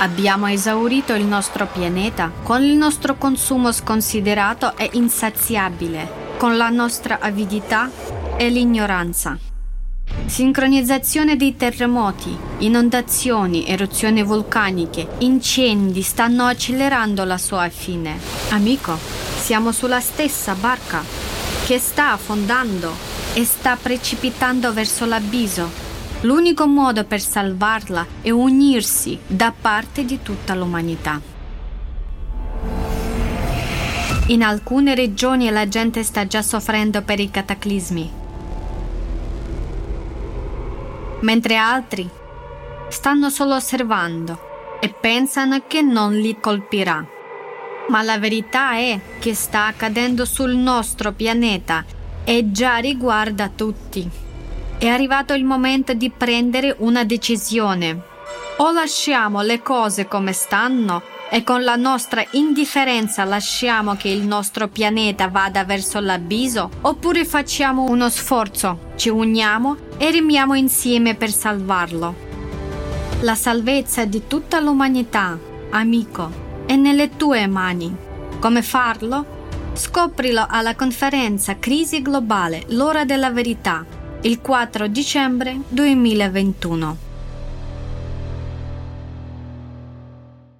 Abbiamo esaurito il nostro pianeta con il nostro consumo sconsiderato e insaziabile, con la nostra avidità e l'ignoranza. Sincronizzazione dei terremoti, inondazioni, eruzioni vulcaniche, incendi stanno accelerando la sua fine. Amico, siamo sulla stessa barca che sta affondando e sta precipitando verso l'abisso. L'unico modo per salvarla è unirsi da parte di tutta l'umanità. In alcune regioni la gente sta già soffrendo per i cataclismi, mentre altri stanno solo osservando e pensano che non li colpirà. Ma la verità è che sta accadendo sul nostro pianeta e già riguarda tutti. È arrivato il momento di prendere una decisione. O lasciamo le cose come stanno e con la nostra indifferenza lasciamo che il nostro pianeta vada verso l'abisso, oppure facciamo uno sforzo, ci uniamo e remiamo insieme per salvarlo. La salvezza di tutta l'umanità, amico, è nelle tue mani. Come farlo? Scoprilo alla conferenza Crisi globale, l'ora della verità, il 4 dicembre 2021.